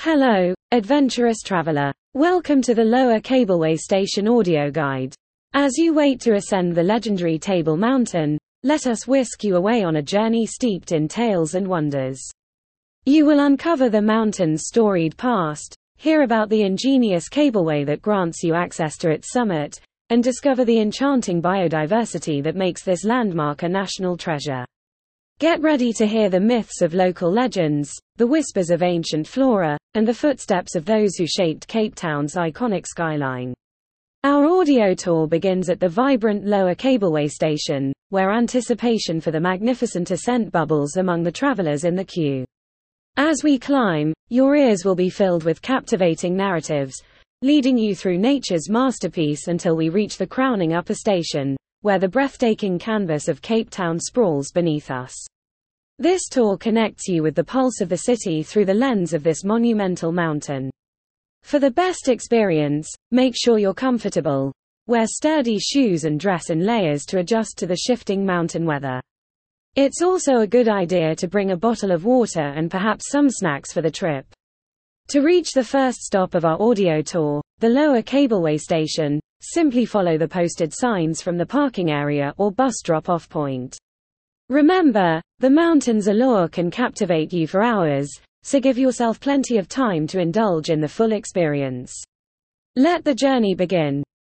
Hello, adventurous traveler. Welcome to the Lower Cableway Station audio guide. As you wait to ascend the legendary Table Mountain, let us whisk you away on a journey steeped in tales and wonders. You will uncover the mountain's storied past, hear about the ingenious cableway that grants you access to its summit, and discover the enchanting biodiversity that makes this landmark a national treasure. Get ready to hear the myths of local legends, the whispers of ancient flora, and the footsteps of those who shaped Cape Town's iconic skyline. Our audio tour begins at the vibrant Lower Cableway Station, where anticipation for the magnificent ascent bubbles among the travelers in the queue. As we climb, your ears will be filled with captivating narratives, leading you through nature's masterpiece until we reach the crowning upper station, where the breathtaking canvas of Cape Town sprawls beneath us. This tour connects you with the pulse of the city through the lens of this monumental mountain. For the best experience, make sure you're comfortable. Wear sturdy shoes and dress in layers to adjust to the shifting mountain weather. It's also a good idea to bring a bottle of water and perhaps some snacks for the trip. To reach the first stop of our audio tour, the lower cableway station, simply follow the posted signs from the parking area or bus drop-off point. Remember, the mountain's allure can captivate you for hours, so give yourself plenty of time to indulge in the full experience. Let the journey begin.